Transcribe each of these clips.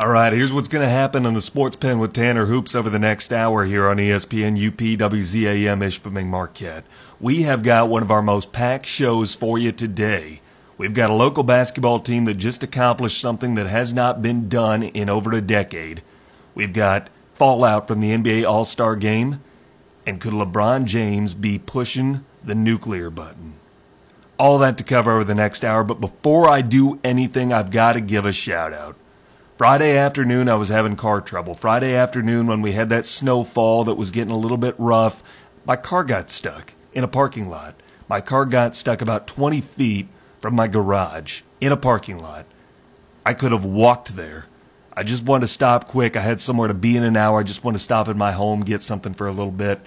All right, here's what's going to happen on the Sports Pen with Tanner Hoops over the next hour here on ESPN UP WZAM Ishpeming Marquette. We have got one of our most packed shows for you today. We've got a local basketball team that just accomplished something that has not been done in over a decade. We've got fallout from the NBA All Star game. And could LeBron James be pushing the nuclear button? All that to cover over the next hour, but before I do anything, I've got to give a shout out. Friday afternoon, I was having car trouble. Friday afternoon, when we had that snowfall that was getting a little bit rough, my car got stuck in a parking lot. My car got stuck about 20 feet from my garage in a parking lot. I could have walked there. I just wanted to stop quick. I had somewhere to be in an hour. I just wanted to stop at my home, get something for a little bit.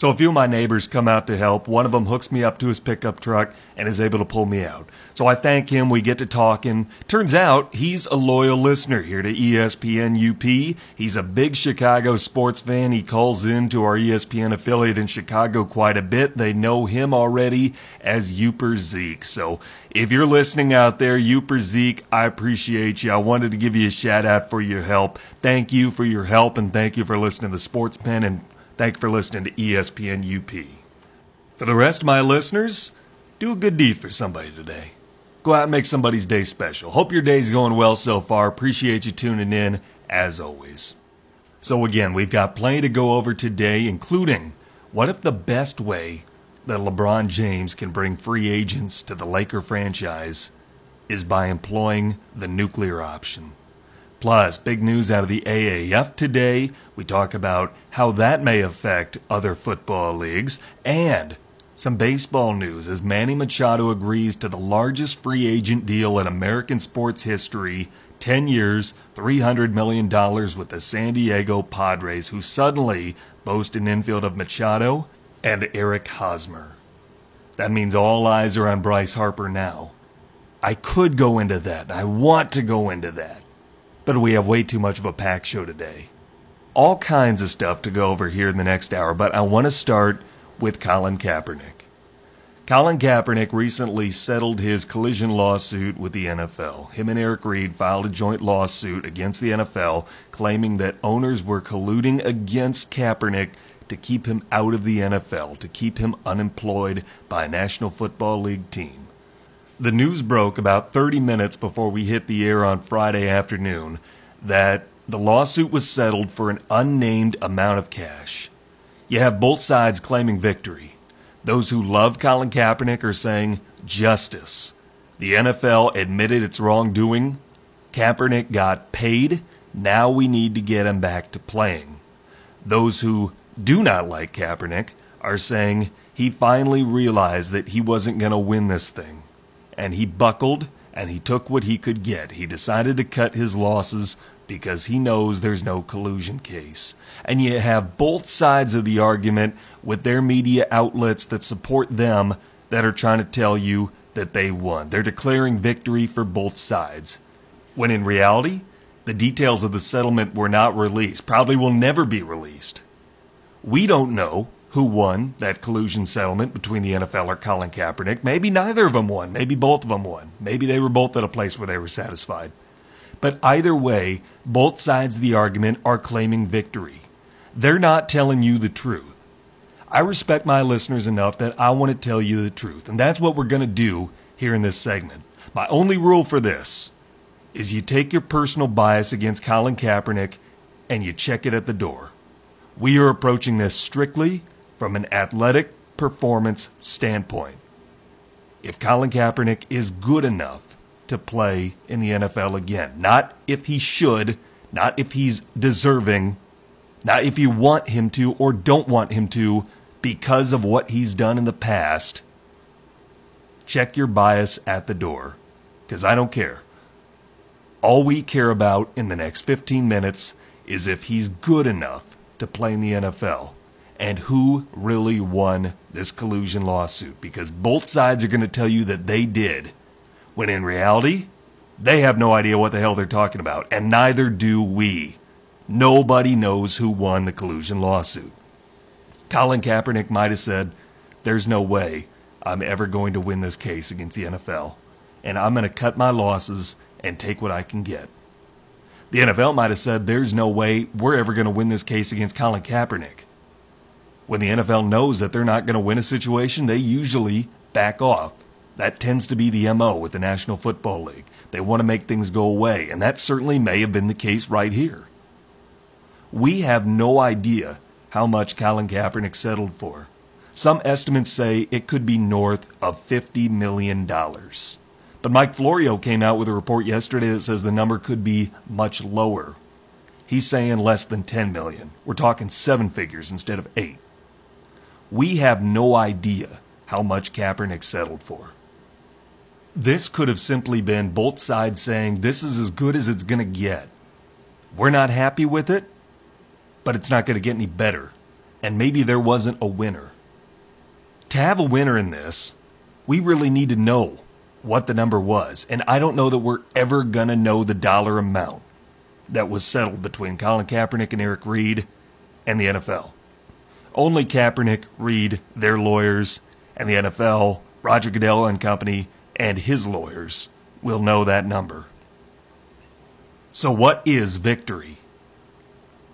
So a few of my neighbors come out to help. One of them hooks me up to his pickup truck and is able to pull me out. So I thank him. We get to talking. Turns out he's a loyal listener here to ESPN UP. He's a big Chicago sports fan. He calls in to our ESPN affiliate in Chicago quite a bit. They know him already as Yooper Zeke. So if you're listening out there, Yooper Zeke, I appreciate you. I wanted to give you a shout out for your help. Thank you for your help and thank you for listening to the Sports Pen and Thank you for listening to ESPN UP. For the rest of my listeners, do a good deed for somebody today. Go out and make somebody's day special. Hope your day's going well so far. Appreciate you tuning in, as always. So, again, we've got plenty to go over today, including what if the best way that LeBron James can bring free agents to the Laker franchise is by employing the nuclear option? Plus, big news out of the AAF today. We talk about how that may affect other football leagues and some baseball news as Manny Machado agrees to the largest free agent deal in American sports history 10 years, $300 million with the San Diego Padres, who suddenly boast an infield of Machado and Eric Hosmer. That means all eyes are on Bryce Harper now. I could go into that. I want to go into that but we have way too much of a packed show today. All kinds of stuff to go over here in the next hour, but I want to start with Colin Kaepernick. Colin Kaepernick recently settled his collusion lawsuit with the NFL. Him and Eric Reid filed a joint lawsuit against the NFL claiming that owners were colluding against Kaepernick to keep him out of the NFL, to keep him unemployed by a National Football League team. The news broke about 30 minutes before we hit the air on Friday afternoon that the lawsuit was settled for an unnamed amount of cash. You have both sides claiming victory. Those who love Colin Kaepernick are saying justice. The NFL admitted its wrongdoing. Kaepernick got paid. Now we need to get him back to playing. Those who do not like Kaepernick are saying he finally realized that he wasn't going to win this thing and he buckled and he took what he could get. He decided to cut his losses because he knows there's no collusion case. And you have both sides of the argument with their media outlets that support them that are trying to tell you that they won. They're declaring victory for both sides. When in reality, the details of the settlement were not released, probably will never be released. We don't know who won that collusion settlement between the NFL or Colin Kaepernick. Maybe neither of them won. Maybe both of them won. Maybe they were both at a place where they were satisfied. But either way, both sides of the argument are claiming victory. They're not telling you the truth. I respect my listeners enough that I want to tell you the truth, and that's what we're going to do here in this segment. My only rule for this is you take your personal bias against Colin Kaepernick and you check it at the door. We are approaching this strictly from an athletic performance standpoint. If Colin Kaepernick is good enough to play in the NFL again, not if he should, not if he's deserving, not if you want him to or don't want him to because of what he's done in the past, check your bias at the door because I don't care. All we care about in the next 15 minutes is if he's good enough to play in the NFL and who really won this collusion lawsuit because both sides are going to tell you that they did, when in reality, they have no idea what the hell they're talking about, and neither do we. Nobody knows who won the collusion lawsuit. Colin Kaepernick might have said, There's no way I'm ever going to win this case against the NFL, and I'm going to cut my losses and take what I can get. The NFL might have said, there's no way we're ever going to win this case against Colin Kaepernick. When the NFL knows that they're not going to win a situation, they usually back off. That tends to be the MO with the National Football League. They want to make things go away, and that certainly may have been the case right here. We have no idea how much Colin Kaepernick settled for. Some estimates say it could be north of $50 million. But Mike Florio came out with a report yesterday that says the number could be much lower. He's saying less than 10 million. We're talking seven figures instead of eight. We have no idea how much Kaepernick settled for. This could have simply been both sides saying this is as good as it's going to get. We're not happy with it, but it's not going to get any better. And maybe there wasn't a winner. To have a winner in this, we really need to know what the number was. And I don't know that we're ever going to know the dollar amount that was settled between Colin Kaepernick and Eric Reid and the NFL. Only Kaepernick, Reid, their lawyers, and the NFL, Roger Goodell and company, and his lawyers will know that number. So, what is victory?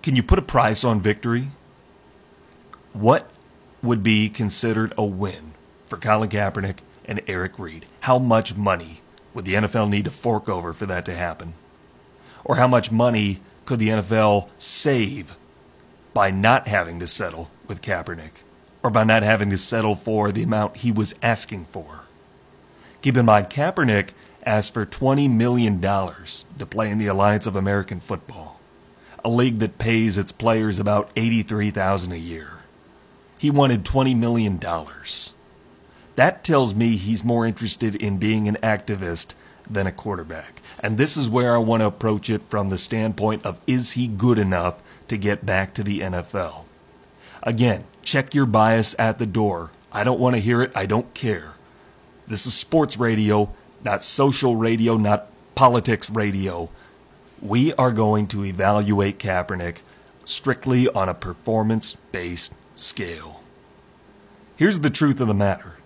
Can you put a price on victory? What would be considered a win for Colin Kaepernick and Eric Reid? How much money would the NFL need to fork over for that to happen? Or how much money could the NFL save by not having to settle with Kaepernick? Or by not having to settle for the amount he was asking for? Keep in mind, Kaepernick asked for $20 million to play in the Alliance of American Football, a league that pays its players about 83,000 a year. He wanted $20 million. That tells me he's more interested in being an activist than a quarterback. And this is where I want to approach it from the standpoint of is he good enough to get back to the NFL? Again, check your bias at the door. I don't want to hear it. I don't care. This is sports radio, not social radio, not politics radio. We are going to evaluate Kaepernick strictly on a performance based scale. Here's the truth of the matter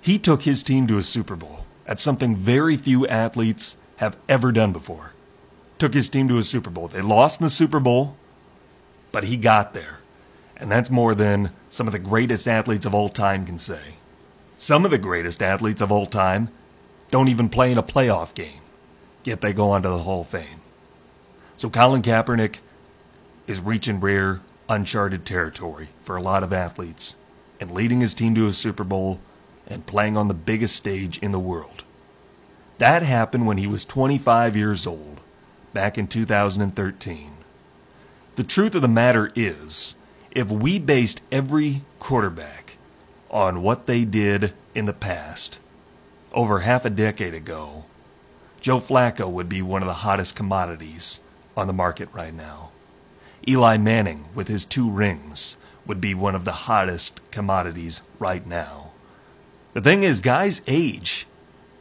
he took his team to a Super Bowl. at something very few athletes have ever done before. Took his team to a Super Bowl. They lost in the Super Bowl, but he got there. And that's more than some of the greatest athletes of all time can say. Some of the greatest athletes of all time don't even play in a playoff game, yet they go on to the Hall of Fame. So Colin Kaepernick is reaching rare, uncharted territory for a lot of athletes and leading his team to a Super Bowl and playing on the biggest stage in the world. That happened when he was 25 years old, back in 2013. The truth of the matter is, if we based every quarterback on what they did in the past, over half a decade ago, Joe Flacco would be one of the hottest commodities on the market right now. Eli Manning, with his two rings, would be one of the hottest commodities right now. The thing is, guys age,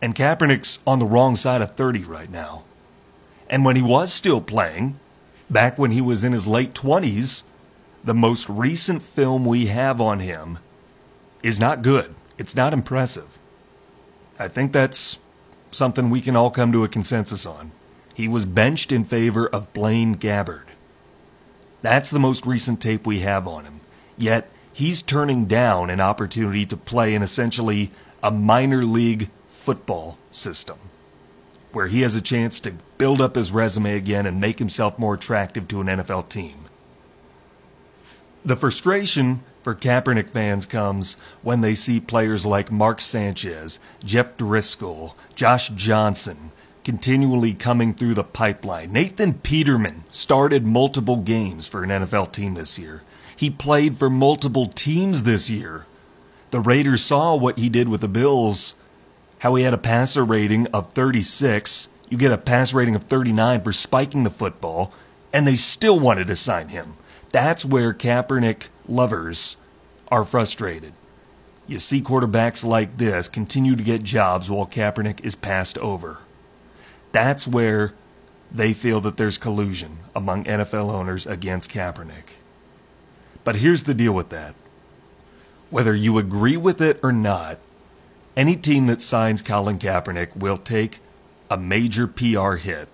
and Kaepernick's on the wrong side of 30 right now. And when he was still playing, back when he was in his late 20s, the most recent film we have on him is not good. It's not impressive. I think that's something we can all come to a consensus on. He was benched in favor of Blaine Gabbert. That's the most recent tape we have on him. Yet, he's turning down an opportunity to play in essentially a minor league football system where he has a chance to build up his resume again and make himself more attractive to an NFL team. The frustration for Kaepernick fans comes when they see players like Mark Sanchez, Jeff Driskel, Josh Johnson continually coming through the pipeline. Nathan Peterman started multiple games for an NFL team this year. He played for multiple teams this year. The Raiders saw what he did with the Bills, how he had a passer rating of 36. You get a pass rating of 39 for spiking the football, and they still wanted to sign him. That's where Kaepernick lovers are frustrated. You see quarterbacks like this continue to get jobs while Kaepernick is passed over. That's where they feel that there's collusion among NFL owners against Kaepernick. But here's the deal with that. Whether you agree with it or not, any team that signs Colin Kaepernick will take a major PR hit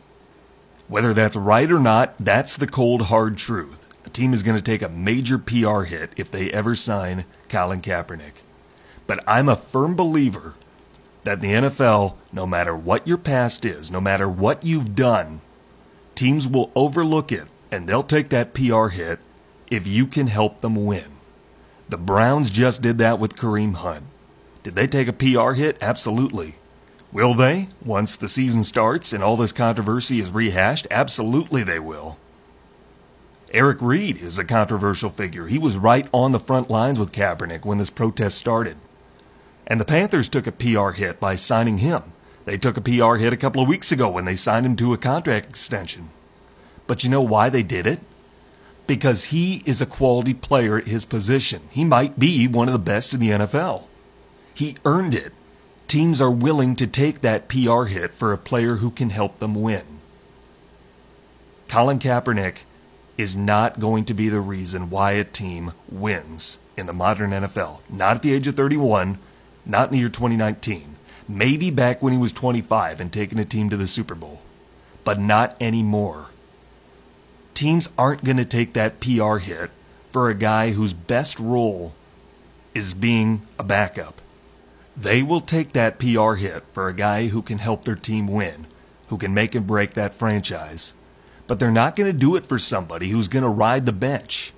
Whether that's right or not, that's the cold hard truth. Team is going to take a major PR hit if they ever sign Colin Kaepernick. But I'm a firm believer that the NFL, no matter what your past is, no matter what you've done, teams will overlook it and they'll take that PR hit if you can help them win. The Browns just did that with Kareem Hunt. Did they take a PR hit? Absolutely. Will they, once the season starts and all this controversy is rehashed? Absolutely they will. Eric Reid is a controversial figure. He was right on the front lines with Kaepernick when this protest started. And the Panthers took a PR hit by signing him. They took a PR hit a couple of weeks ago when they signed him to a contract extension. But you know why they did it? Because he is a quality player at his position. He might be one of the best in the NFL. He earned it. Teams are willing to take that PR hit for a player who can help them win. Colin Kaepernick is not going to be the reason why a team wins in the modern NFL. Not at the age of 31, not in the year 2019. Maybe back when he was 25 and taking a team to the Super Bowl, but not anymore. Teams aren't going to take that PR hit for a guy whose best role is being a backup. They will take that PR hit for a guy who can help their team win, who can make and break that franchise. But they're not going to do it for somebody who's going to ride the bench.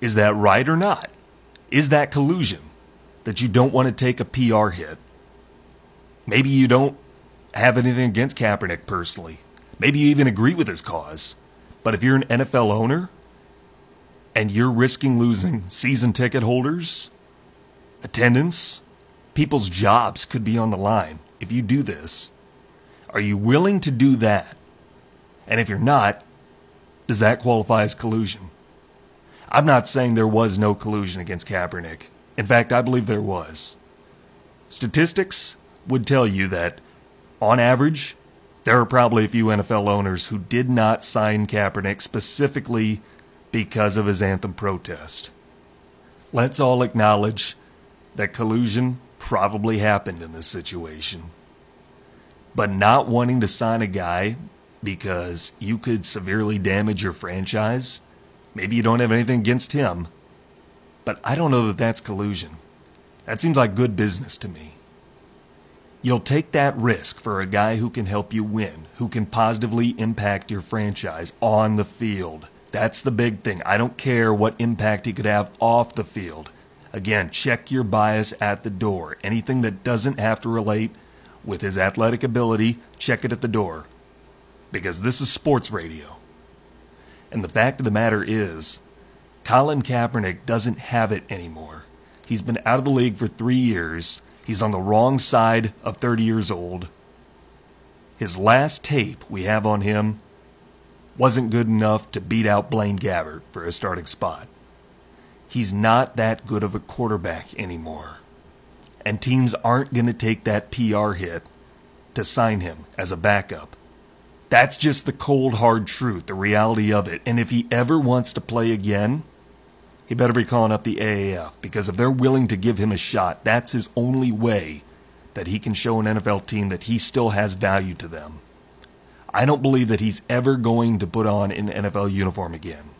Is that right or not? Is that collusion? that you don't want to take a PR hit. Maybe you don't have anything against Kaepernick personally. Maybe you even agree with his cause. But if you're an NFL owner and you're risking losing season ticket holders, attendance, people's jobs could be on the line if you do this. Are you willing to do that? And if you're not, does that qualify as collusion? I'm not saying there was no collusion against Kaepernick. In fact, I believe there was. Statistics would tell you that, on average, there are probably a few NFL owners who did not sign Kaepernick specifically because of his anthem protest. Let's all acknowledge that collusion probably happened in this situation. But not wanting to sign a guy because you could severely damage your franchise, maybe you don't have anything against him, but I don't know that that's collusion. That seems like good business to me. You'll take that risk for a guy who can help you win, who can positively impact your franchise on the field. That's the big thing. I don't care what impact he could have off the field. Again, check your bias at the door. Anything that doesn't have to relate with his athletic ability, check it at the door. Because this is sports radio. And the fact of the matter is, Colin Kaepernick doesn't have it anymore. He's been out of the league for three years. He's on the wrong side of 30 years old. His last tape we have on him wasn't good enough to beat out Blaine Gabbert for a starting spot. He's not that good of a quarterback anymore. And teams aren't going to take that PR hit to sign him as a backup. That's just the cold, hard truth, the reality of it. And if he ever wants to play again, he better be calling up the AAF because if they're willing to give him a shot, that's his only way that he can show an NFL team that he still has value to them. I don't believe that he's ever going to put on an NFL uniform again.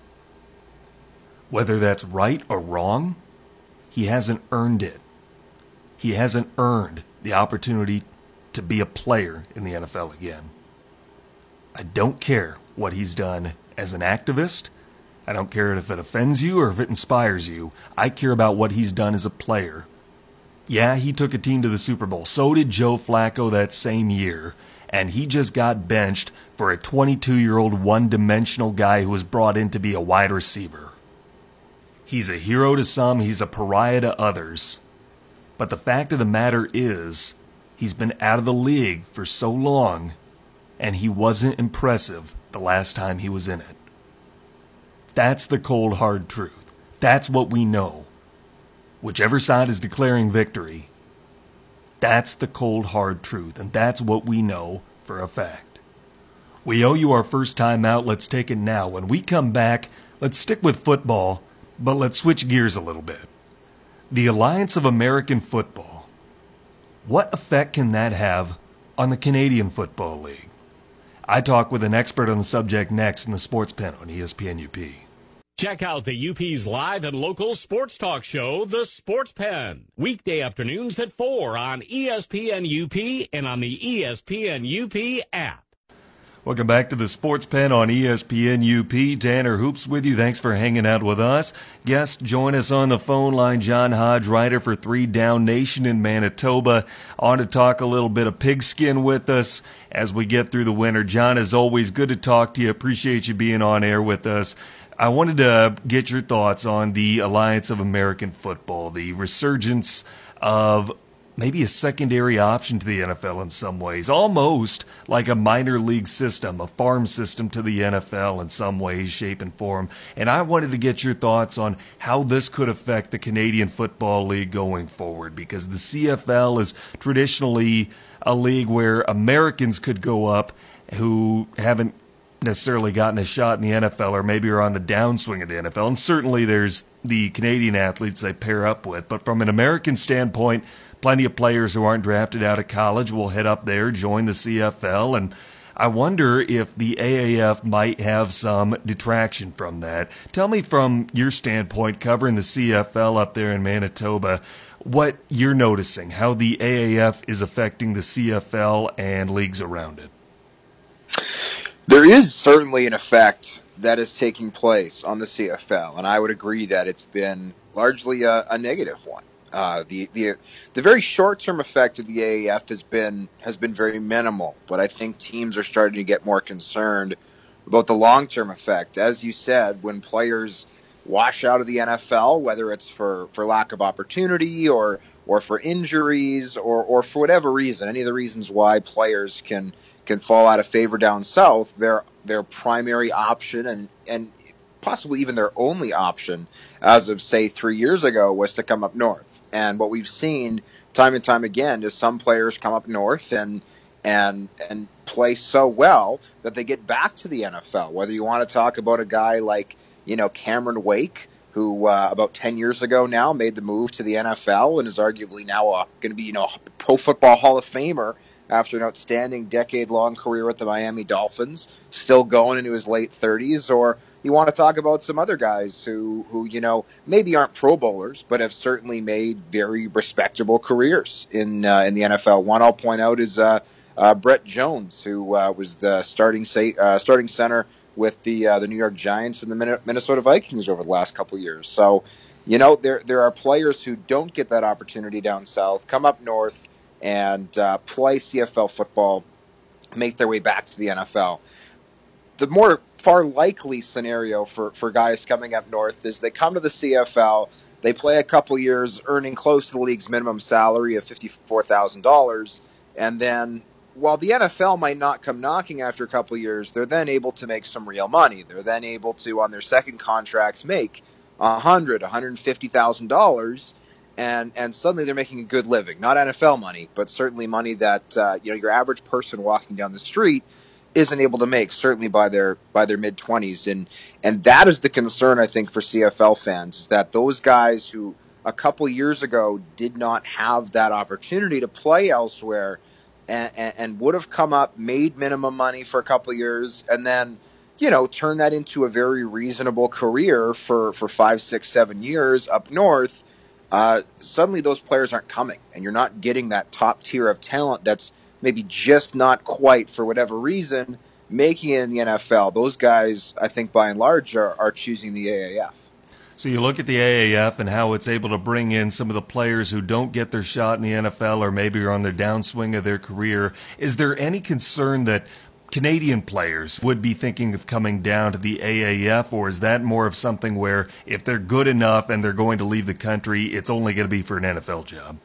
Whether that's right or wrong, he hasn't earned it. He hasn't earned the opportunity to be a player in the NFL again. I don't care what he's done as an activist I don't care if it offends you or if it inspires you. I care about what he's done as a player. Yeah, he took a team to the Super Bowl. So did Joe Flacco that same year. And he just got benched for a 22 year old one dimensional guy who was brought in to be a wide receiver. He's a hero to some, he's a pariah to others. But the fact of the matter is, he's been out of the league for so long, and he wasn't impressive the last time he was in it. That's the cold, hard truth. That's what we know. Whichever side is declaring victory, that's the cold, hard truth, and that's what we know for a fact. We owe you our first time out. Let's take it now. When we come back, let's stick with football, but let's switch gears a little bit. The Alliance of American Football. What effect can that have on the Canadian Football League? I talk with an expert on the subject next in the Sports Pen on ESPN UP. Check out the UP's live and local sports talk show, The Sports Pen, weekday afternoons at 4 on ESPN UP and on the ESPN UP app. Welcome back to the Sports Pen on ESPN UP. Tanner Hoops with you. Thanks for hanging out with us. Guest, join us on the phone line. John Hodge, writer for Three Down Nation in Manitoba, on to talk a little bit of pigskin with us as we get through the winter. John, as always, good to talk to you. Appreciate you being on air with us. I wanted to get your thoughts on the Alliance of American Football, the resurgence of maybe a secondary option to the NFL in some ways, almost like a minor league system, a farm system to the NFL in some ways, shape, and form. And I wanted to get your thoughts on how this could affect the Canadian Football League going forward, because the CFL is traditionally a league where Americans could go up who haven't necessarily gotten a shot in the NFL or maybe are on the downswing of the NFL. And certainly there's the Canadian athletes they pair up with. But from an American standpoint, plenty of players who aren't drafted out of college will head up there, join the CFL, and I wonder if the AAF might have some detraction from that. Tell me from your standpoint, covering the CFL up there in Manitoba, what you're noticing, how the AAF is affecting the CFL and leagues around it. There is certainly an effect that is taking place on the CFL, and I would agree that it's been largely a, a negative one. Uh, the the the very short term effect of the AAF has been has been very minimal, but I think teams are starting to get more concerned about the long term effect. As you said, when players wash out of the NFL, whether it's for, for lack of opportunity or or for injuries or, or for whatever reason, any of the reasons why players can can fall out of favor down south, their their primary option and and possibly even their only option as of say three years ago was to come up north and what we've seen time and time again is some players come up north and and and play so well that they get back to the NFL. Whether you want to talk about a guy like you know Cameron Wake, who uh, about ten years ago now made the move to the NFL and is arguably now uh, going to be you know Pro Football Hall of Famer after an outstanding decade-long career with the Miami Dolphins, still going into his late 30s, or you want to talk about some other guys who, who you know, maybe aren't Pro Bowlers, but have certainly made very respectable careers in uh, in the NFL. One I'll point out is uh, uh, Brett Jones, who uh, was the starting say, uh, starting center with the uh, the New York Giants and the Minnesota Vikings over the last couple years. So, you know, there there are players who don't get that opportunity down south, come up north, and play CFL football, make their way back to the NFL. The more far likely scenario for, for guys coming up north is they come to the CFL, they play a couple years earning close to the league's minimum salary of $54,000, and then while the NFL might not come knocking after a couple years, they're then able to make some real money. They're then able to, on their second contracts, make a hundred, one hundred fifty thousand dollars, and and suddenly they're making a good living. Not NFL money, but certainly money that uh, you know your average person walking down the street isn't able to make certainly by their by their mid 20s and and that is the concern I think for CFL fans is that those guys who a couple years ago did not have that opportunity to play elsewhere and, and, and would have come up made minimum money for a couple years and then you know turn that into a very reasonable career for for five six seven years up north uh, suddenly those players aren't coming and you're not getting that top tier of talent that's maybe just not quite for whatever reason making it in the NFL. Those guys, I think, by and large, are, are choosing the AAF. So you look at the AAF and how it's able to bring in some of the players who don't get their shot in the NFL or maybe are on their downswing of their career. Is there any concern that Canadian players would be thinking of coming down to the AAF, or is that more of something where if they're good enough and they're going to leave the country, it's only going to be for an NFL job?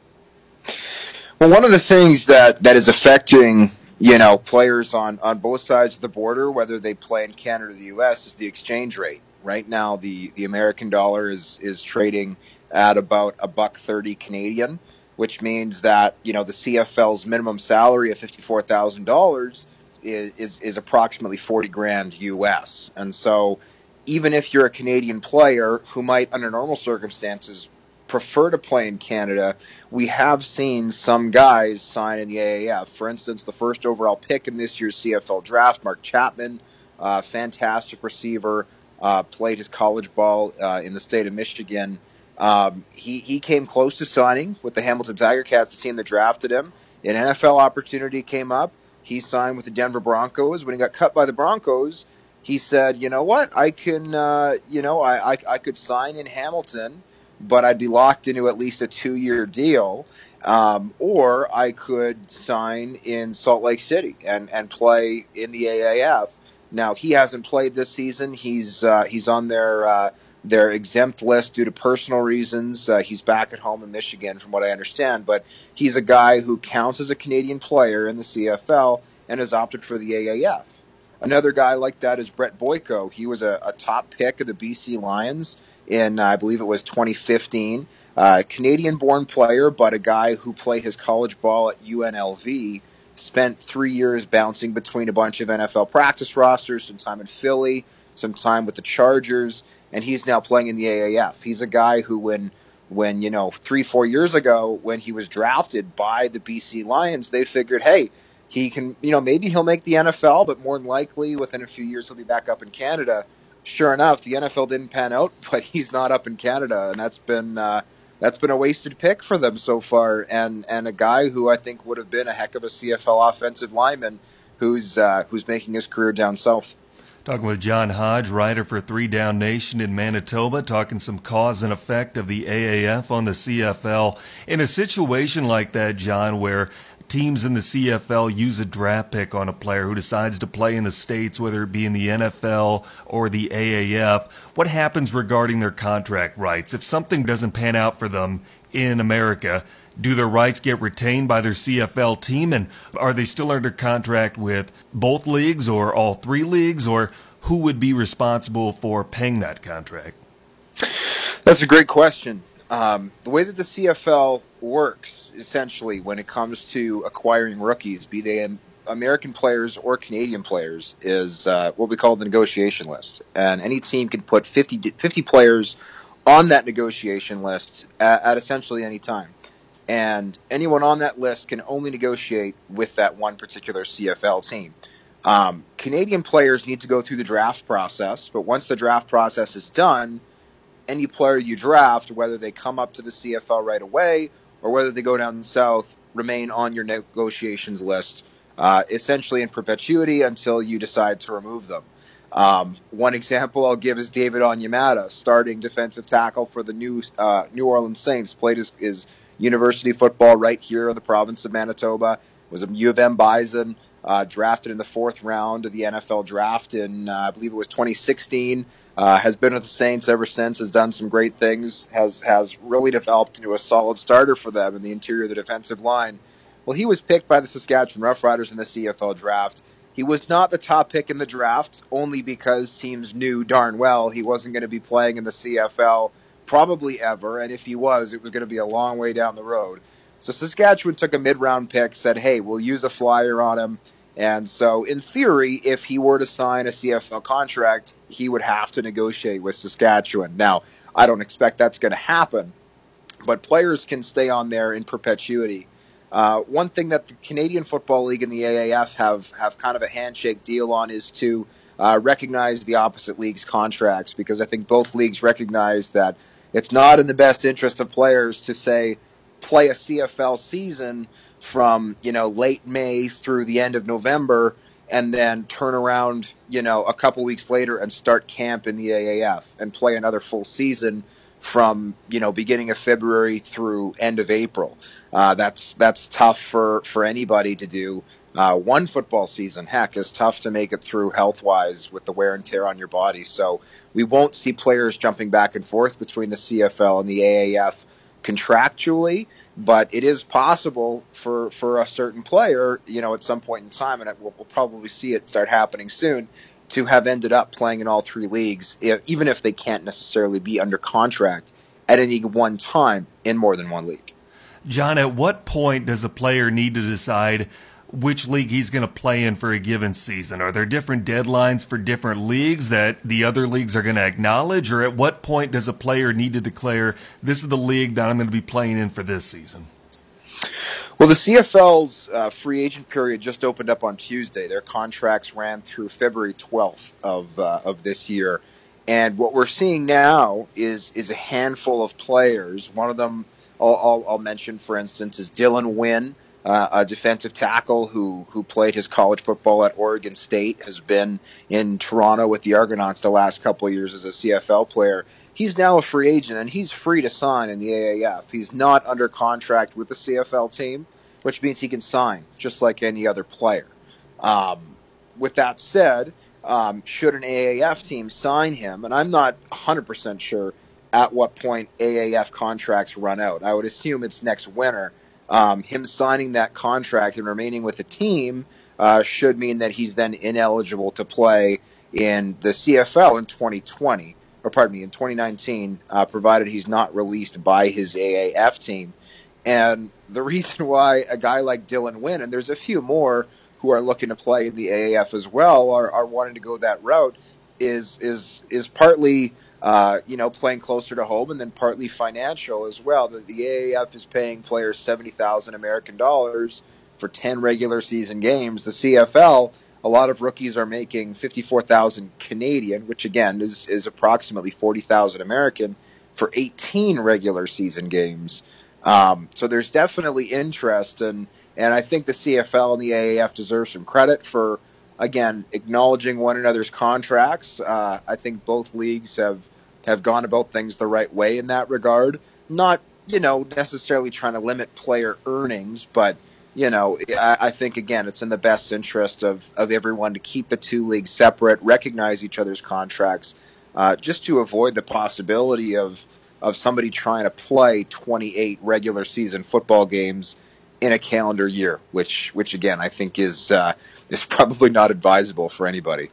Well, one of the things that, that is affecting you know players on, on both sides of the border, whether they play in Canada or the U.S., is the exchange rate. Right now, the, the American dollar is is trading at about a buck thirty Canadian, which means that you know the CFL's minimum salary of fifty four thousand dollars is, is approximately forty grand U.S. And so, even if you're a Canadian player who might, under normal circumstances, prefer to play in Canada, we have seen some guys sign in the AAF. For instance, the first overall pick in this year's CFL draft, Mark Chapman, uh, fantastic receiver, uh, played his college ball uh, in the state of Michigan. Um, he, he came close to signing with the Hamilton Tiger Cats, the team that drafted him. An NFL opportunity came up. He signed with the Denver Broncos. When he got cut by the Broncos, he said, "You know what? I can, uh, you know, I, I, I could sign in Hamilton, but I'd be locked into at least a two-year deal, um, or I could sign in Salt Lake City and and play in the AAF." Now he hasn't played this season. He's uh, he's on their uh, their exempt list due to personal reasons. Uh, he's back at home in Michigan, from what I understand. But he's a guy who counts as a Canadian player in the CFL and has opted for the AAF. Another guy like that is Brett Boyko. He was a, a top pick of the BC Lions in, I believe it was 2015. Uh, Canadian born player, but a guy who played his college ball at UNLV. Spent three years bouncing between a bunch of NFL practice rosters, some time in Philly, some time with the Chargers, and he's now playing in the AAF. He's a guy who, when when you know three four years ago, when he was drafted by the BC Lions, they figured, hey, he can, you know, maybe he'll make the NFL, but more than likely within a few years he'll be back up in Canada. Sure enough, the NFL didn't pan out, but he's not up in Canada, and that's been uh, that's been a wasted pick for them so far. And and a guy who I think would have been a heck of a CFL offensive lineman, who's uh, who's making his career down south. Talking with John Hodge, writer for Three Down Nation in Manitoba, talking some cause and effect of the AAF on the CFL. In a situation like that, John, where teams in the CFL use a draft pick on a player who decides to play in the States, whether it be in the NFL or the AAF, what happens regarding their contract rights? If something doesn't pan out for them in America, do their rights get retained by their CFL team? And are they still under contract with both leagues or all three leagues? Or who would be responsible for paying that contract? That's a great question. Um, the way that the CFL works, essentially, when it comes to acquiring rookies, be they American players or Canadian players, is uh, what we call the negotiation list. And any team can put 50, 50 players on that negotiation list at, at essentially any time. And anyone on that list can only negotiate with that one particular CFL team. Um, Canadian players need to go through the draft process, but once the draft process is done, any player you draft, whether they come up to the CFL right away or whether they go down south, remain on your negotiations list, uh, essentially in perpetuity until you decide to remove them. Um, one example I'll give is David Onyemata, starting defensive tackle for the new uh, New Orleans Saints, played his, his, university football right here in the province of Manitoba, was a U of M Bison, uh, drafted in the fourth round of the NFL draft in, uh, I believe it was 2016. Uh, has been with the Saints ever since. Has done some great things. Has has really developed into a solid starter for them in the interior of the defensive line. Well, he was picked by the Saskatchewan Roughriders in the CFL draft. He was not the top pick in the draft, only because teams knew darn well he wasn't going to be playing in the CFL probably ever, and if he was, it was going to be a long way down the road. So Saskatchewan took a mid-round pick, said, "Hey, we'll use a flyer on him." And so, in theory, if he were to sign a CFL contract, he would have to negotiate with Saskatchewan. Now, I don't expect that's going to happen, but players can stay on there in perpetuity. Uh, one thing that the Canadian Football League and the AAF have have kind of a handshake deal on is to uh, recognize the opposite leagues' contracts because I think both leagues recognize that it's not in the best interest of players to say play a CFL season from you know late May through the end of November, and then turn around you know a couple weeks later and start camp in the AAF and play another full season from you know beginning of February through end of April. Uh, that's that's tough for for anybody to do. Uh, one football season, heck, is tough to make it through health wise with the wear and tear on your body. So we won't see players jumping back and forth between the CFL and the AAF contractually, but it is possible for for a certain player, you know, at some point in time, and we'll, we'll probably see it start happening soon, to have ended up playing in all three leagues, even if they can't necessarily be under contract at any one time in more than one league. John, at what point does a player need to decide? Which league he's going to play in for a given season? Are there different deadlines for different leagues that the other leagues are going to acknowledge? Or at what point does a player need to declare, this is the league that I'm going to be playing in for this season? Well, the CFL's uh, free agent period just opened up on Tuesday. Their contracts ran through February 12th of, uh, of this year. And what we're seeing now is, is a handful of players. One of them I'll, I'll, I'll mention, for instance, is Dylan Wynn uh, a defensive tackle who who played his college football at Oregon State, has been in Toronto with the Argonauts the last couple of years as a CFL player. He's now a free agent and he's free to sign in the AAF. He's not under contract with the CFL team, which means he can sign just like any other player. Um, with that said, um, should an AAF team sign him, and I'm not 100% sure at what point AAF contracts run out. I would assume it's next winter um, him signing that contract and remaining with the team uh, should mean that he's then ineligible to play in the CFL in 2020, or pardon me, in 2019, uh, provided he's not released by his AAF team. And the reason why a guy like Dylan Wynn, and there's a few more who are looking to play in the AAF as well, are, are wanting to go that route, is is is partly uh, you know, playing closer to home, and then partly financial as well. That the AAF is paying players seventy thousand American dollars for ten regular season games. The CFL, a lot of rookies are making fifty four thousand Canadian, which again is is approximately forty thousand American for eighteen regular season games. Um, so there's definitely interest, and and I think the CFL and the AAF deserve some credit for again acknowledging one another's contracts. Uh, I think both leagues have have gone about things the right way in that regard. Not, you know, necessarily trying to limit player earnings, but you know, I, I, think again, it's in the best interest of, of everyone to keep the two leagues separate, recognize each other's contracts, uh, just to avoid the possibility of of somebody trying to play 28 regular season football games in a calendar year, which which again I think is uh, is probably not advisable for anybody.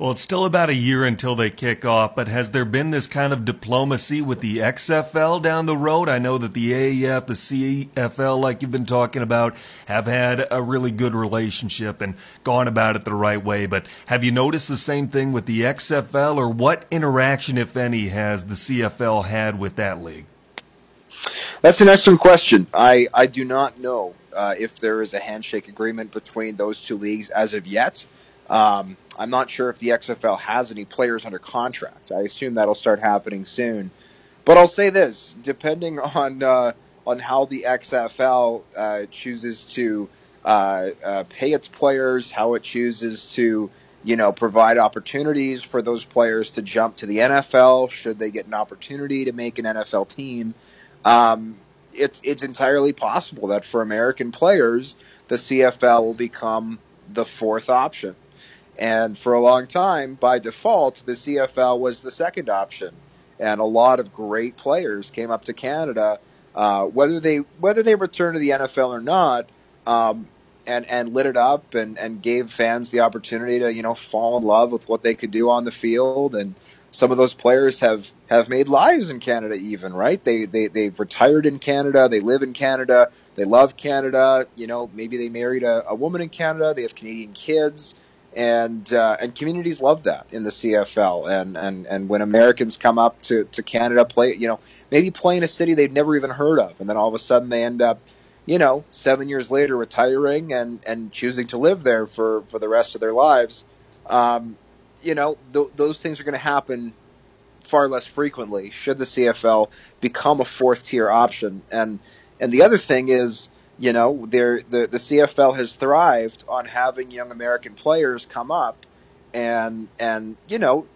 Well, it's still about a year until they kick off, but has there been this kind of diplomacy with the XFL down the road? I know that the AAF, the CFL, like you've been talking about, have had a really good relationship and gone about it the right way. But have you noticed the same thing with the XFL, or what interaction, if any, has the CFL had with that league? That's an excellent question. I, I do not know uh, if there is a handshake agreement between those two leagues as of yet. Um, I'm not sure if the XFL has any players under contract. I assume that'll start happening soon. But I'll say this: depending on uh, on how the XFL uh, chooses to uh, uh, pay its players, how it chooses to you know provide opportunities for those players to jump to the NFL, should they get an opportunity to make an NFL team, um, it's it's entirely possible that for American players, the CFL will become the fourth option. And for a long time, by default, the CFL was the second option. And a lot of great players came up to Canada, uh, whether they whether they returned to the NFL or not, um, and and lit it up and, and gave fans the opportunity to you know fall in love with what they could do on the field. And some of those players have have made lives in Canada, even right. They they they've retired in Canada. They live in Canada. They love Canada. You know, maybe they married a, a woman in Canada. They have Canadian kids and uh, and communities love that in the CFL. And, and and when Americans come up to, to Canada, play you know maybe play in a city they've never even heard of, and then all of a sudden they end up, you know, seven years later retiring and and choosing to live there for for the rest of their lives. Um, you know, th- those things are going to happen far less frequently should the CFL become a fourth tier option. And and the other thing is you know, the the CFL has thrived on having young American players come up, and and you know,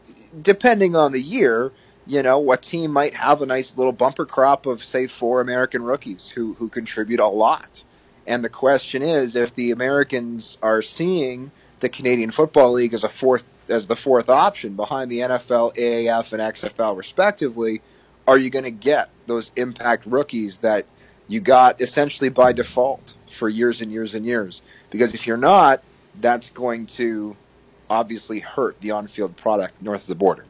depending on the year, you know, a team might have a nice little bumper crop of say four American rookies who who contribute a lot. And the question is, if the Americans are seeing the Canadian Football League as a fourth as the fourth option behind the NFL, AAF, and XFL respectively, are you going to get those impact rookies that you got essentially by default for years and years and years. Because if you're not, that's going to obviously hurt the on field product north of the border.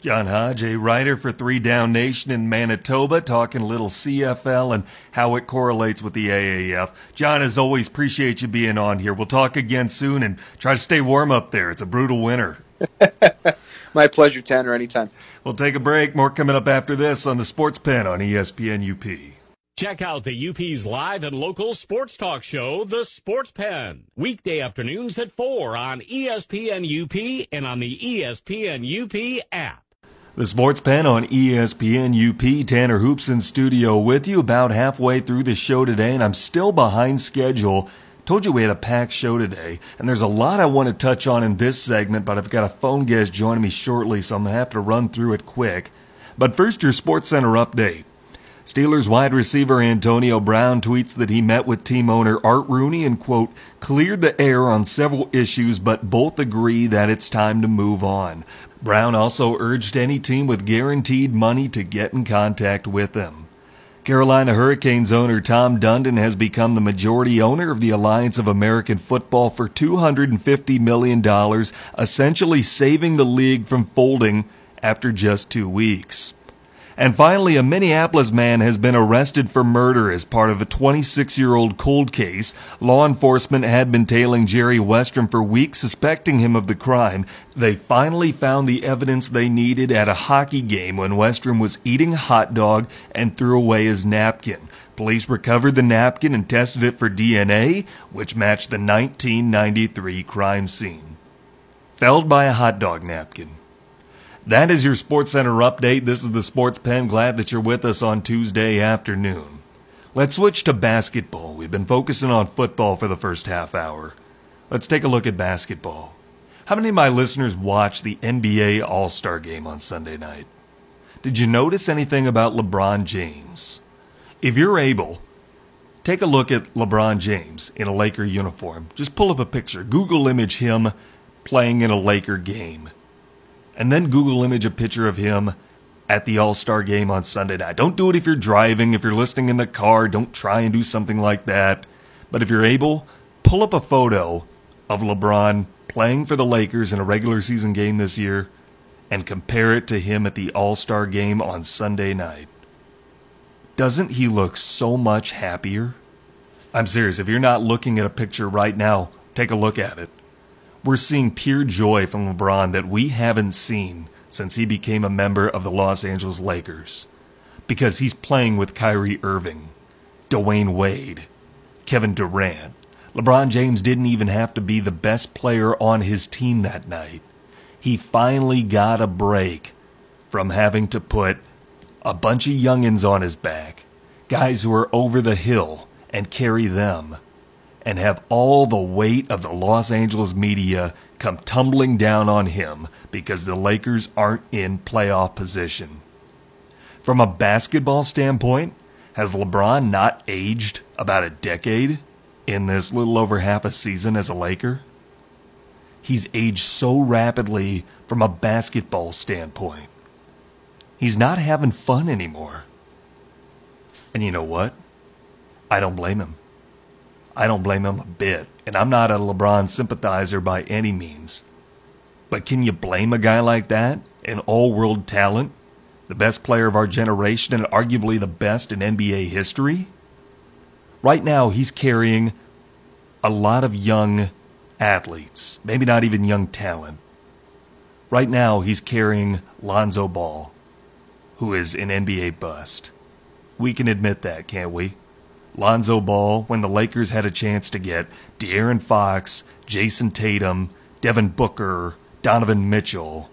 John Hodge, a writer for Three Down Nation in Manitoba, talking a little CFL and how it correlates with the AAF. John, as always, appreciate you being on here. We'll talk again soon and try to stay warm up there. It's a brutal winter. My pleasure, Tanner, anytime. We'll take a break. More coming up after this on the Sports Pen on ESPN UP. Check out the UP's live and local sports talk show, The Sports Pen, weekday afternoons at 4 on ESPN UP and on the ESPN UP app. The Sports Pen on ESPN UP. Tanner Hoops in studio with you about halfway through the show today, and I'm still behind schedule. Told you we had a packed show today, and there's a lot I want to touch on in this segment, but I've got a phone guest joining me shortly, so I'm going to have to run through it quick. But first, your Sports Center update. Steelers wide receiver Antonio Brown tweets that he met with team owner Art Rooney and, quote, cleared the air on several issues, but both agree that it's time to move on. Brown also urged any team with guaranteed money to get in contact with them. Carolina Hurricanes owner Tom Dundon has become the majority owner of the Alliance of American Football for $250 million, essentially saving the league from folding after just two weeks. And finally, a Minneapolis man has been arrested for murder as part of a 26 year old cold case. Law enforcement had been tailing Jerry Westrom for weeks, suspecting him of the crime. They finally found the evidence they needed at a hockey game when Westrom was eating a hot dog and threw away his napkin. Police recovered the napkin and tested it for DNA, which matched the 1993 crime scene. Felled by a hot dog napkin. That is your Sports Center update. This is the Sports Pen. Glad that you're with us on Tuesday afternoon. Let's switch to basketball. We've been focusing on football for the first half hour. Let's take a look at basketball. How many of my listeners watched the NBA All Star game on Sunday night? Did you notice anything about LeBron James? If you're able, take a look at LeBron James in a Laker uniform. Just pull up a picture. Google image him playing in a Laker game and then Google image a picture of him at the All Star game on Sunday night. Don't do it if you're driving, if you're listening in the car. Don't try and do something like that. But if you're able, pull up a photo of LeBron playing for the Lakers in a regular season game this year and compare it to him at the All Star game on Sunday night. Doesn't he look so much happier? I'm serious. If you're not looking at a picture right now, take a look at it we're seeing pure joy from LeBron that we haven't seen since he became a member of the Los Angeles Lakers. Because he's playing with Kyrie Irving, Dwyane Wade, Kevin Durant. LeBron James didn't even have to be the best player on his team that night. He finally got a break from having to put a bunch of youngins on his back, guys who are over the hill, and carry them and have all the weight of the Los Angeles media come tumbling down on him because the Lakers aren't in playoff position. From a basketball standpoint, has LeBron not aged about a decade in this little over half a season as a Laker? He's aged so rapidly from a basketball standpoint. He's not having fun anymore. And you know what? I don't blame him. I don't blame him a bit, and I'm not a LeBron sympathizer by any means. But can you blame a guy like that, an all world talent, the best player of our generation, and arguably the best in NBA history? Right now, he's carrying a lot of young athletes, maybe not even young talent. Right now, he's carrying Lonzo Ball, who is an NBA bust. We can admit that, can't we? Lonzo Ball when the Lakers had a chance to get De'Aaron Fox, Jayson Tatum, Devin Booker, Donovan Mitchell.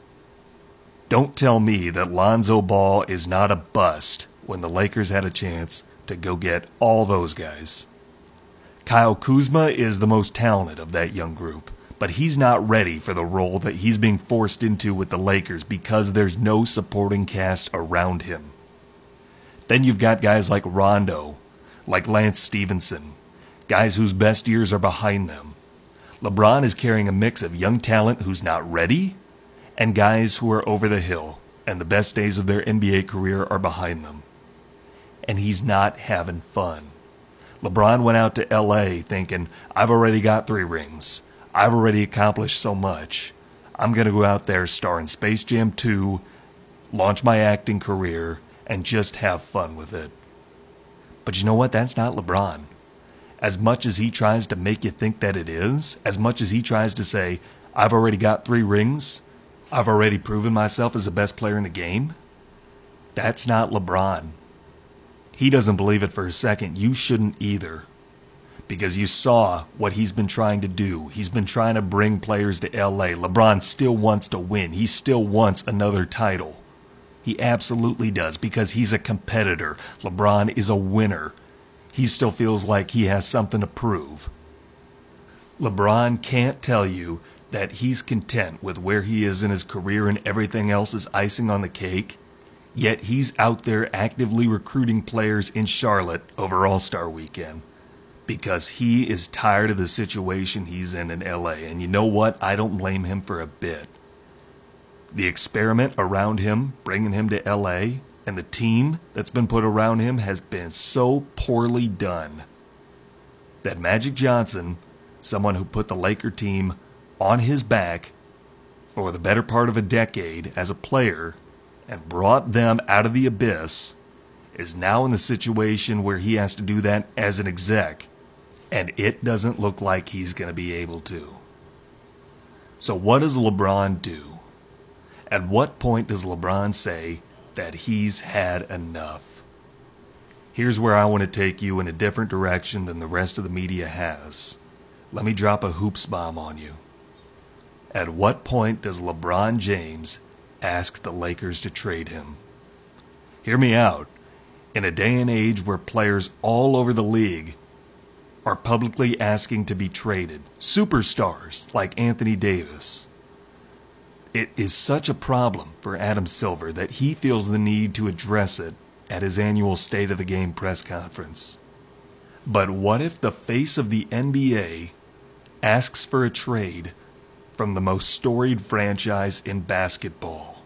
Don't tell me that Lonzo Ball is not a bust when the Lakers had a chance to go get all those guys. Kyle Kuzma is the most talented of that young group, but he's not ready for the role that he's being forced into with the Lakers because there's no supporting cast around him. Then you've got guys like Rondo, like Lance Stephenson, guys whose best years are behind them. LeBron is carrying a mix of young talent who's not ready and guys who are over the hill and the best days of their NBA career are behind them. And he's not having fun. LeBron went out to LA thinking, I've already got three rings. I've already accomplished so much. I'm going to go out there, star in Space Jam 2, launch my acting career, and just have fun with it. But you know what? That's not LeBron. As much as he tries to make you think that it is, as much as he tries to say, I've already got three rings, I've already proven myself as the best player in the game, that's not LeBron. He doesn't believe it for a second. You shouldn't either. Because you saw what he's been trying to do. He's been trying to bring players to LA. LeBron still wants to win. He still wants another title. He absolutely does because he's a competitor. LeBron is a winner. He still feels like he has something to prove. LeBron can't tell you that he's content with where he is in his career and everything else is icing on the cake Yet he's out there actively recruiting players in Charlotte over All Star weekend because he is tired of the situation he's in in LA. And you know what? I don't blame him for a bit. The experiment around him, bringing him to LA, and the team that's been put around him has been so poorly done that Magic Johnson, someone who put the Laker team on his back for the better part of a decade as a player, and brought them out of the abyss is now in the situation where he has to do that as an exec, and it doesn't look like he's going to be able to. So, what does LeBron do? At what point does LeBron say that he's had enough? Here's where I want to take you in a different direction than the rest of the media has. Let me drop a hoops bomb on you. At what point does LeBron James ask the Lakers to trade him. Hear me out. In a day and age where players all over the league are publicly asking to be traded, superstars like Anthony Davis, it is such a problem for Adam Silver that he feels the need to address it at his annual State of the Game press conference. But what if the face of the NBA asks for a trade from the most storied franchise in basketball.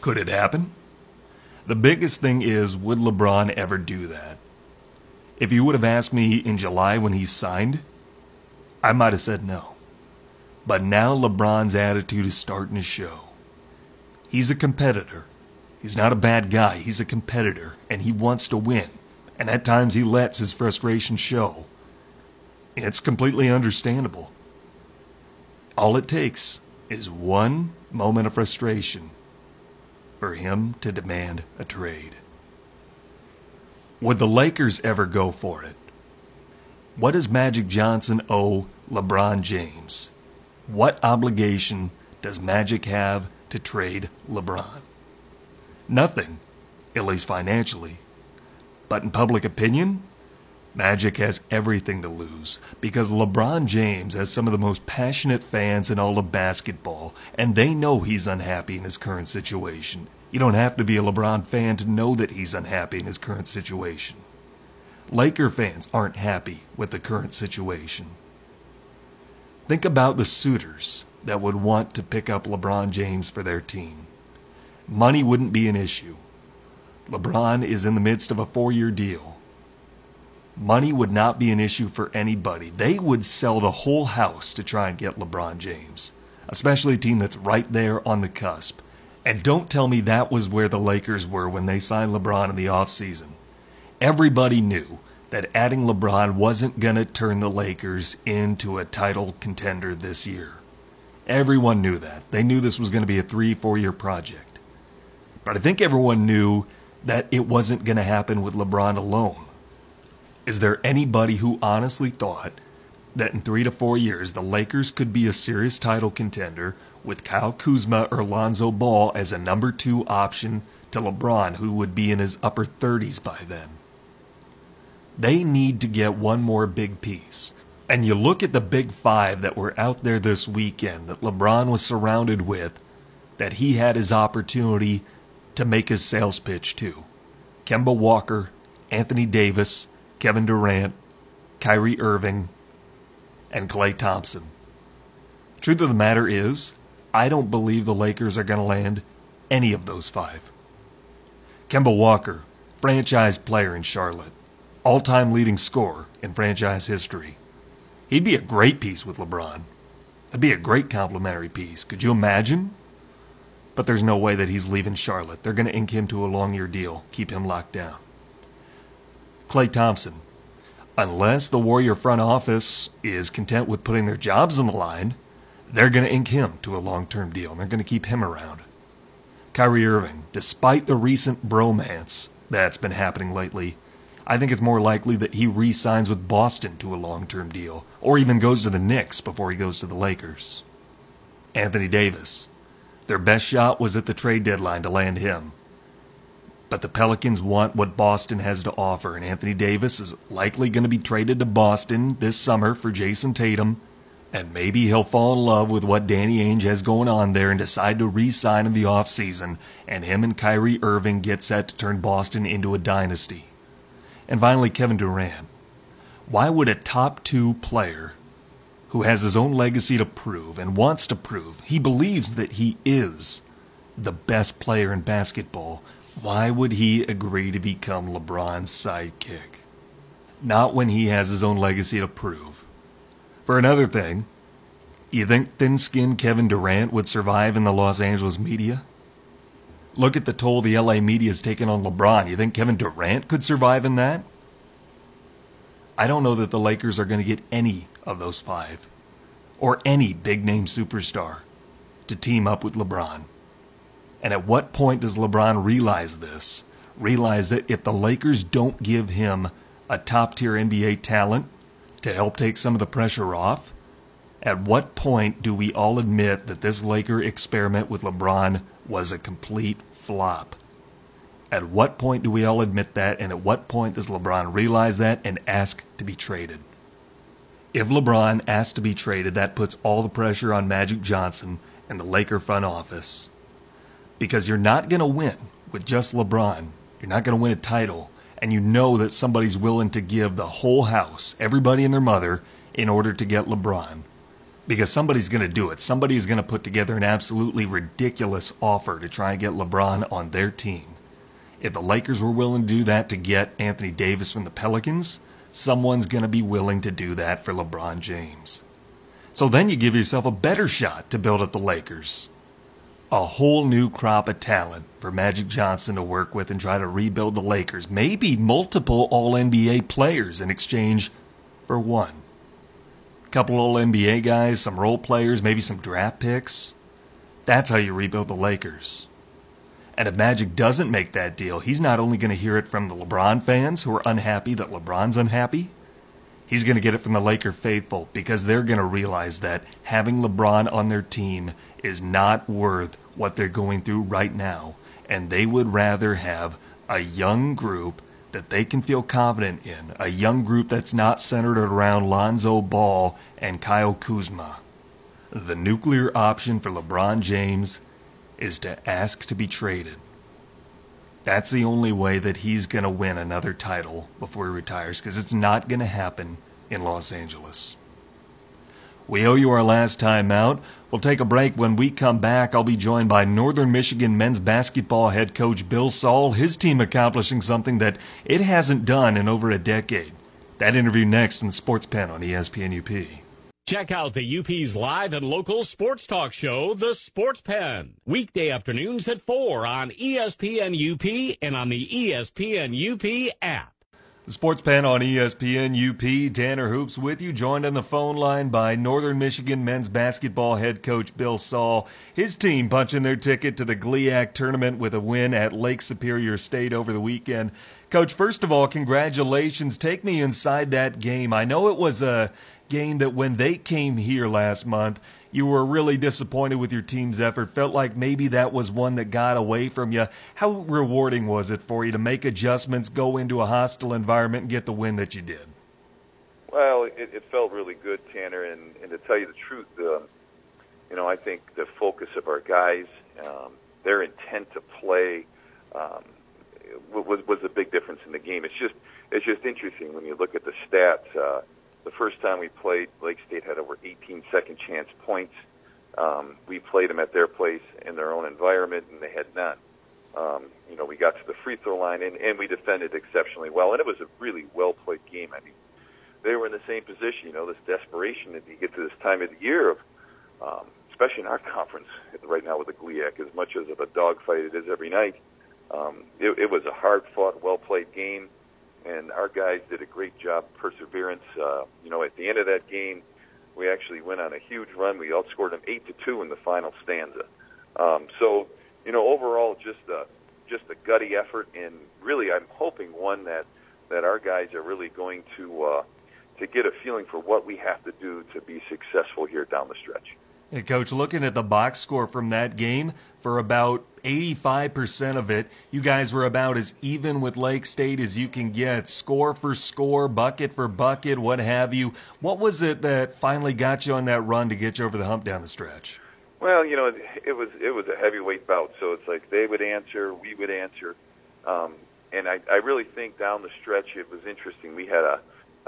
Could it happen? The biggest thing is would LeBron ever do that? If you would have asked me in July when he signed, I might have said no. But now LeBron's attitude is starting to show. He's a competitor. He's not a bad guy. He's a competitor, and he wants to win. And at times he lets his frustration show. It's completely understandable. All it takes is one moment of frustration for him to demand a trade. Would the Lakers ever go for it? What does Magic Johnson owe LeBron James? What obligation does Magic have to trade LeBron? Nothing, at least financially. But in public opinion, Magic has everything to lose because LeBron James has some of the most passionate fans in all of basketball, and they know he's unhappy in his current situation. You don't have to be a LeBron fan to know that he's unhappy in his current situation. Laker fans aren't happy with the current situation. Think about the suitors that would want to pick up LeBron James for their team. Money wouldn't be an issue. LeBron is in the midst of a four year deal money would not be an issue for anybody. They would sell the whole house to try and get LeBron James, especially a team that's right there on the cusp. And don't tell me that was where the Lakers were when they signed LeBron in the offseason. Everybody knew that adding LeBron wasn't going to turn the Lakers into a title contender this year. Everyone knew that. They knew this was going to be a three, four year project. But I think everyone knew that it wasn't going to happen with LeBron alone. Is there anybody who honestly thought that in three to four years the Lakers could be a serious title contender with Kyle Kuzma or Lonzo Ball as a number two option to LeBron, who would be in his upper 30s by then? They need to get one more big piece. And you look at the big five that were out there this weekend that LeBron was surrounded with, that he had his opportunity to make his sales pitch to. Kemba Walker, Anthony Davis, Kevin Durant, Kyrie Irving, and Klay Thompson. Truth of the matter is, I don't believe the Lakers are going to land any of those five. Kemba Walker, franchise player in Charlotte, all time leading scorer in franchise history. He'd be a great piece with LeBron. It'd be a great complimentary piece. Could you imagine? but there's no way that he's leaving Charlotte. They're going to ink him to a long year deal, keep him locked down. Klay Thompson. Unless the Warrior front office is content with putting their jobs on the line, they're going to ink him to a long term deal and they're going to keep him around. Kyrie Irving, despite the recent bromance that's been happening lately, I think it's more likely that he re signs with Boston to a long term deal, or even goes to the Knicks before he goes to the Lakers. Anthony Davis. Their best shot was at the trade deadline to land him. But the Pelicans want what Boston has to offer, and Anthony Davis is likely going to be traded to Boston this summer for Jayson Tatum, and maybe he'll fall in love with what Danny Ainge has going on there and decide to re-sign in the offseason, and him and Kyrie Irving get set to turn Boston into a dynasty. And finally, Kevin Durant. Why would a top two player who has his own legacy to prove and wants to prove, he believes that he is the best player in basketball, why would he agree to become LeBron's sidekick? Not when he has his own legacy to prove. For another thing, you think thin skinned Kevin Durant would survive in the Los Angeles media? Look at the toll the LA media has taken on LeBron. You think Kevin Durant could survive in that? I don't know that the Lakers are going to get any of those five, or any big name superstar, to team up with LeBron. And at what point does LeBron realize this? Realize that if the Lakers don't give him a top tier NBA talent to help take some of the pressure off, at what point do we all admit that this Laker experiment with LeBron was a complete flop? At what point do we all admit that? And at what point does LeBron realize that and ask to be traded? If LeBron asks to be traded, that puts all the pressure on Magic Johnson and the Laker front office. Because you're not going to win with just LeBron. You're not going to win a title. And you know that somebody's willing to give the whole house, everybody and their mother, in order to get LeBron because somebody's going to do it. Somebody is going to put together an absolutely ridiculous offer to try and get LeBron on their team. If the Lakers were willing to do that to get Anthony Davis from the Pelicans, someone's going to be willing to do that for LeBron James. So then you give yourself a better shot to build up the Lakers. A whole new crop of talent for Magic Johnson to work with and try to rebuild the Lakers. Maybe multiple All NBA players in exchange for one couple old NBA guys, some role players, maybe some draft picks. That's how you rebuild the Lakers. And if Magic doesn't make that deal, he's not only going to hear it from the LeBron fans who are unhappy that LeBron's unhappy, he's going to get it from the Laker faithful because they're going to realize that having LeBron on their team is not worth what they're going through right now. And they would rather have a young group that they can feel confident in, a young group that's not centered around Lonzo Ball and Kyle Kuzma. The nuclear option for LeBron James is to ask to be traded. That's the only way that he's going to win another title before he retires because it's not going to happen in Los Angeles. We owe you our last time out. We'll take a break. When we come back, I'll be joined by Northern Michigan men's basketball head coach Bill Sall, his team accomplishing something that it hasn't done in over a decade. That interview next in the Sports Pen on ESPN UP. Check out the UP's live and local sports talk show, The Sports Pen. Weekday afternoons at 4 on ESPN UP and on the ESPN UP app. The Sports Pen on ESPN UP. Tanner Hoops with you, joined on the phone line by Northern Michigan men's basketball head coach Bill Sall. His team punching their ticket to the GLIAC tournament with a win at Lake Superior State over the weekend. Coach, first of all, congratulations. Take me inside that game. I know it was a game that when they came here last month, you were really disappointed with your team's effort, felt like maybe that was one that got away from you. How rewarding was it for you to make adjustments, go into a hostile environment, and get the win that you did? Well, it, it felt really good, Tanner, and, and to tell you the truth, um, you know, I think the focus of our guys, um, their intent to play, um, was was a big difference in the game. It's just it's just interesting when you look at the stats. Uh, the first time we played, Lake State had over 18 second chance points. Um, we played them at their place in their own environment, and they had none. Um, you know, we got to the free throw line, and, and we defended exceptionally well, and it was a really well played game. I mean, they were in the same position. You know, this desperation that you get to this time of the year of um, especially in our conference right now with the GLIAC, as much as of a dogfight it is every night. Um, it, it was a hard-fought, well-played game, and our guys did a great job, perseverance. Uh, you know, at the end of that game, we actually went on a huge run. We outscored them eight to two in the final stanza. Um, so, you know, overall, just a just a gutty effort, and really, I'm hoping one that that our guys are really going to uh, to get a feeling for what we have to do to be successful here down the stretch. Coach, looking at the box score from that game, for about 85% of it, you guys were about as even with Lake State as you can get. Score for score, bucket for bucket, what have you. What was it that finally got you on that run to get you over the hump down the stretch? Well, you know, it was it was a heavyweight bout, so it's like they would answer, we would answer, um, and I, I really think down the stretch it was interesting. We had a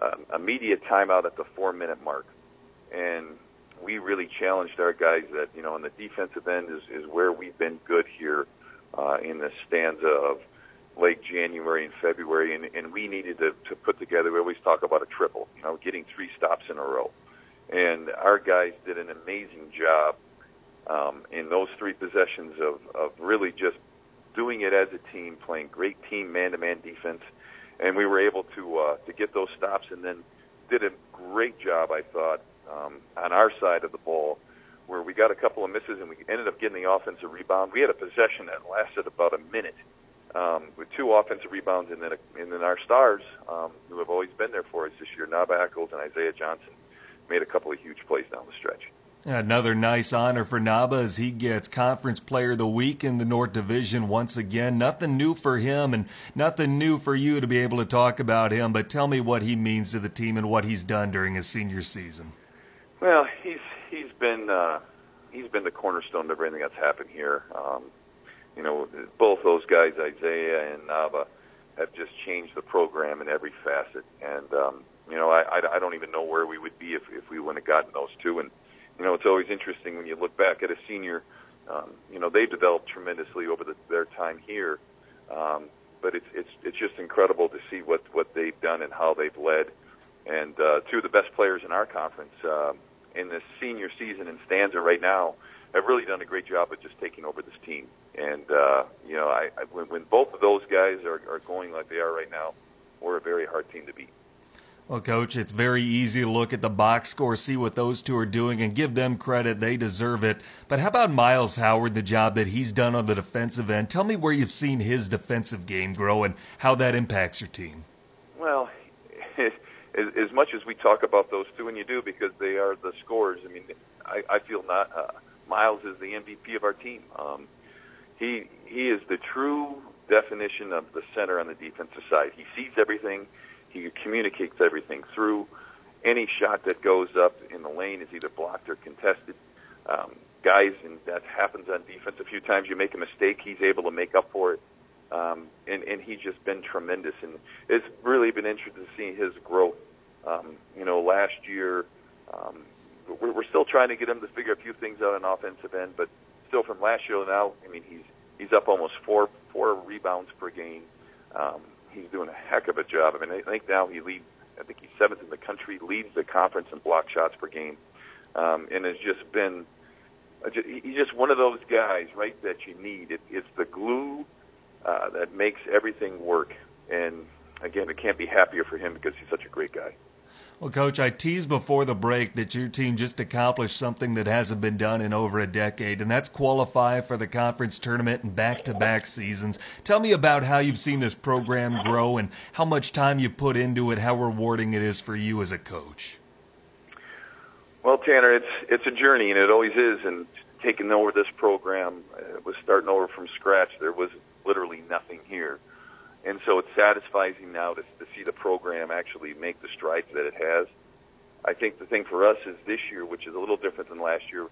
um, a media timeout at the four minute mark, and we really challenged our guys that you know on the defensive end is is where we've been good here uh, in the stanza of late January and February, and, and we needed to, to put together. We always talk about a triple, you know, getting three stops in a row, and our guys did an amazing job um, in those three possessions of of really just doing it as a team, playing great team man-to-man defense, and we were able to uh, to get those stops, and then did a great job, I thought, um, on our side of the ball, where we got a couple of misses and we ended up getting the offensive rebound. We had a possession that lasted about a minute um, with two offensive rebounds, and then a, and then our stars, um, who have always been there for us this year, Naba Eccles and Isaiah Johnson, made a couple of huge plays down the stretch. Another nice honor for Naba as he gets Conference Player of the Week in the North Division once again. Nothing new for him and nothing new for you to be able to talk about him, but tell me what he means to the team and what he's done during his senior season. Well, he's he's been uh, he's been the cornerstone of everything that's happened here. Um, you know, both those guys, Isaiah and Naba, have just changed the program in every facet. And um, you know, I, I I don't even know where we would be if if we wouldn't have gotten those two. And you know, it's always interesting when you look back at a senior. Um, you know, they've developed tremendously over the, their time here. Um, but it's it's it's just incredible to see what what they've done and how they've led. And uh, two of the best players in our conference, um, in this senior season in Stanza right now have really done a great job of just taking over this team. And uh, you know, I, I when, when both of those guys are, are going like they are right now, we're a very hard team to beat. Well, Coach, it's very easy to look at the box score, see what those two are doing, and give them credit. They deserve it. But how about Miles Howard, the job that he's done on the defensive end? Tell me where you've seen his defensive game grow and how that impacts your team. Well, as, as much as we talk about those two, and you do because they are the scores. I mean, I, I feel not uh, Miles is the MVP of our team. Um, he he is the true definition of the center on the defensive side. He sees everything. He communicates everything through. Any shot that goes up in the lane is either blocked or contested. Um, guys, and that happens on defense a few times. You make a mistake, he's able to make up for it. Um, and, and he's just been tremendous, and it's really been interesting to see his growth um, you know, last year, um, we're, we're still trying to get him to figure a few things out on offensive end, but still from last year now, I mean, he's he's up almost four four rebounds per game. Um, he's doing a heck of a job. I mean, I think now he leads. I think he's seventh in the country, leads the conference in block shots per game, um, and has just been. He's just one of those guys, right? That you need. It, it's the glue uh, that makes everything work. And again, it can't be happier for him because he's such a great guy. Well, Coach, I teased before the break that your team just accomplished something that hasn't been done in over a decade, and that's qualify for the conference tournament in back to back seasons. Tell me about how you've seen this program grow and how much time you've put into it, how rewarding it is for you as a coach. Well, Tanner, it's it's a journey, and it always is. And taking over this program, it was starting over from scratch. There was literally nothing here and so it's satisfying now to, to see the program actually make the strides that it has. I think the thing for us is this year, which is a little different than last year,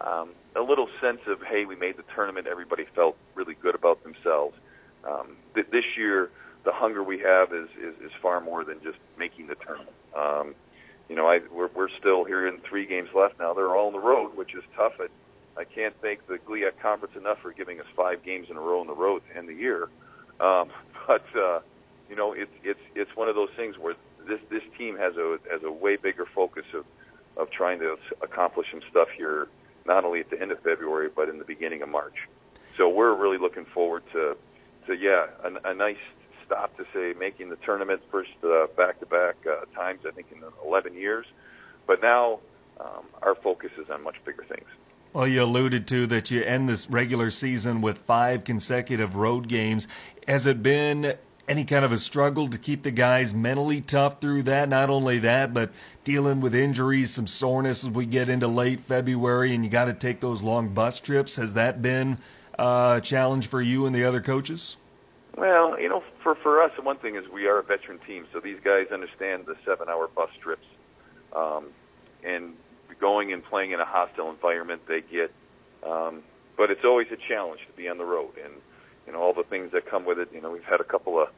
um, a little sense of hey, we made the tournament. Everybody felt really good about themselves. Um, th- this year, the hunger we have is, is is far more than just making the tournament. Um, you know, I, we're we're still here in three games left now. They're all on the road, which is tough. I, I can't thank the GLIAC conference enough for giving us five games in a row on the road to end the year. Um, but uh, you know, it's it's it's one of those things where this this team has a has a way bigger focus of of trying to accomplish some stuff here not only at the end of February but in the beginning of March. So we're really looking forward to, to yeah, a, a nice stop to say making the tournament first uh, back-to-back uh, times I think in 11 years, but now um, our focus is on much bigger things. Well, you alluded to that you end this regular season with five consecutive road games. Has it been any kind of a struggle to keep the guys mentally tough through that? Not only that, but dealing with injuries, some soreness as we get into late February, and you got to take those long bus trips. Has that been a challenge for you and the other coaches? Well, you know, for for us, one thing is we are a veteran team, so these guys understand the seven-hour bus trips, um, and going and playing in a hostile environment they get. Um, but it's always a challenge to be on the road, and you know all the things that come with it. You know, we've had a couple of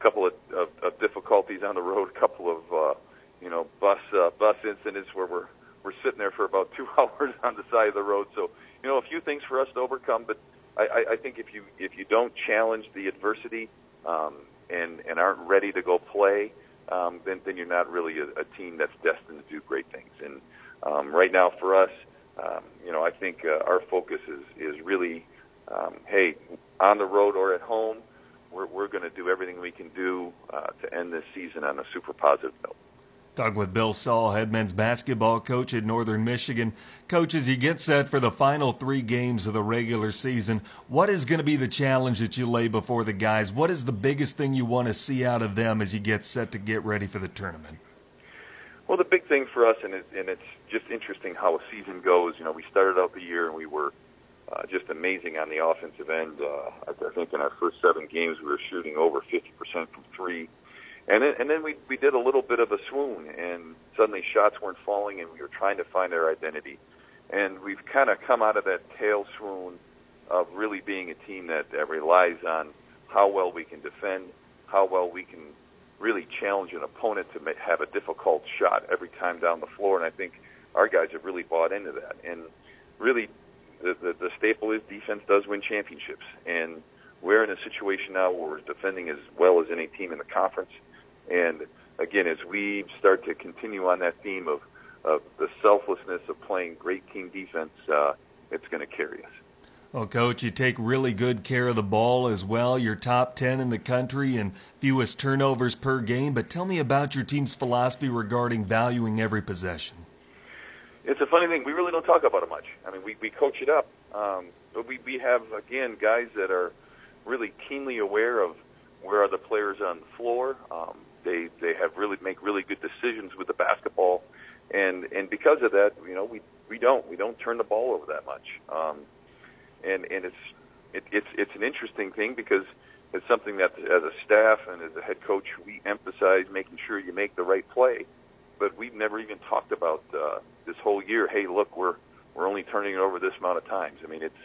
couple of, of, of difficulties on the road, a couple of uh, you know bus uh, bus incidents where we're we're sitting there for about two hours on the side of the road. So you know a few things for us to overcome, but I, I, I think if you if you don't challenge the adversity um, and and aren't ready to go play, um, then then you're not really a, a team that's destined to do great things. And um, right now for us, um, you know, I think uh, our focus is is really, um, hey, on the road or at home, we're we're going to do everything we can do uh, to end this season on a super positive note. Talking with Bill Sall, head men's basketball coach at Northern Michigan. Coach, as you get set for the final three games of the regular season, what is going to be the challenge that you lay before the guys? What is the biggest thing you want to see out of them as you get set to get ready for the tournament? Well, the big thing for us, and, it, and it's just interesting how a season goes. You know, we started out the year and we were uh, just amazing on the offensive end. Uh, I think in our first seven games, we were shooting over 50% from three. And then, and then we, we did a little bit of a swoon, and suddenly shots weren't falling, and we were trying to find our identity. And we've kind of come out of that tail swoon of really being a team that, that relies on how well we can defend, how well we can really challenge an opponent to have a difficult shot every time down the floor. And I think our guys have really bought into that. And really, the, the, the staple is defense does win championships. And we're in a situation now where we're defending as well as any team in the conference. And again, as we start to continue on that theme of, of the selflessness of playing great team defense, uh, it's going to carry us. Well, Coach, you take really good care of the ball as well. You're top 10 in the country and fewest turnovers per game. But tell me about your team's philosophy regarding valuing every possession. It's a funny thing. We really don't talk about it much. I mean, we, we coach it up. Um, but we, we have, again, guys that are really keenly aware of where are the players on the floor. Um, they they have really make really good decisions with the basketball, and and because of that, you know, we we don't we don't turn the ball over that much. Um, and and it's it, it's it's an interesting thing because it's something that as a staff and as a head coach we emphasize making sure you make the right play, but we've never even talked about uh, this whole year. Hey, look, we're we're only turning it over this amount of times. I mean, it's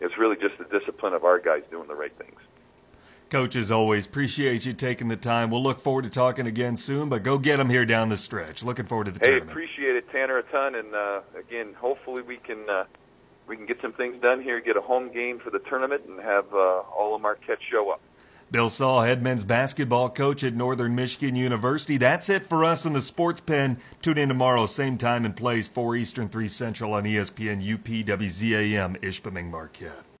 it's really just the discipline of our guys doing the right things. Coach, as always, appreciate you taking the time. We'll look forward to talking again soon, but go get them here down the stretch. Looking forward to the hey, tournament. appreciate it, Tanner, a ton. And uh, again, hopefully we can uh, we can get some things done here, get a home game for the tournament, and have uh, all of Marquette show up. Bill Sall, head men's basketball coach at Northern Michigan University. That's it for us in the Sports Pen. Tune in tomorrow, same time and place, 4 Eastern, 3 Central on ESPN UPWZAM, Ishpeming Marquette.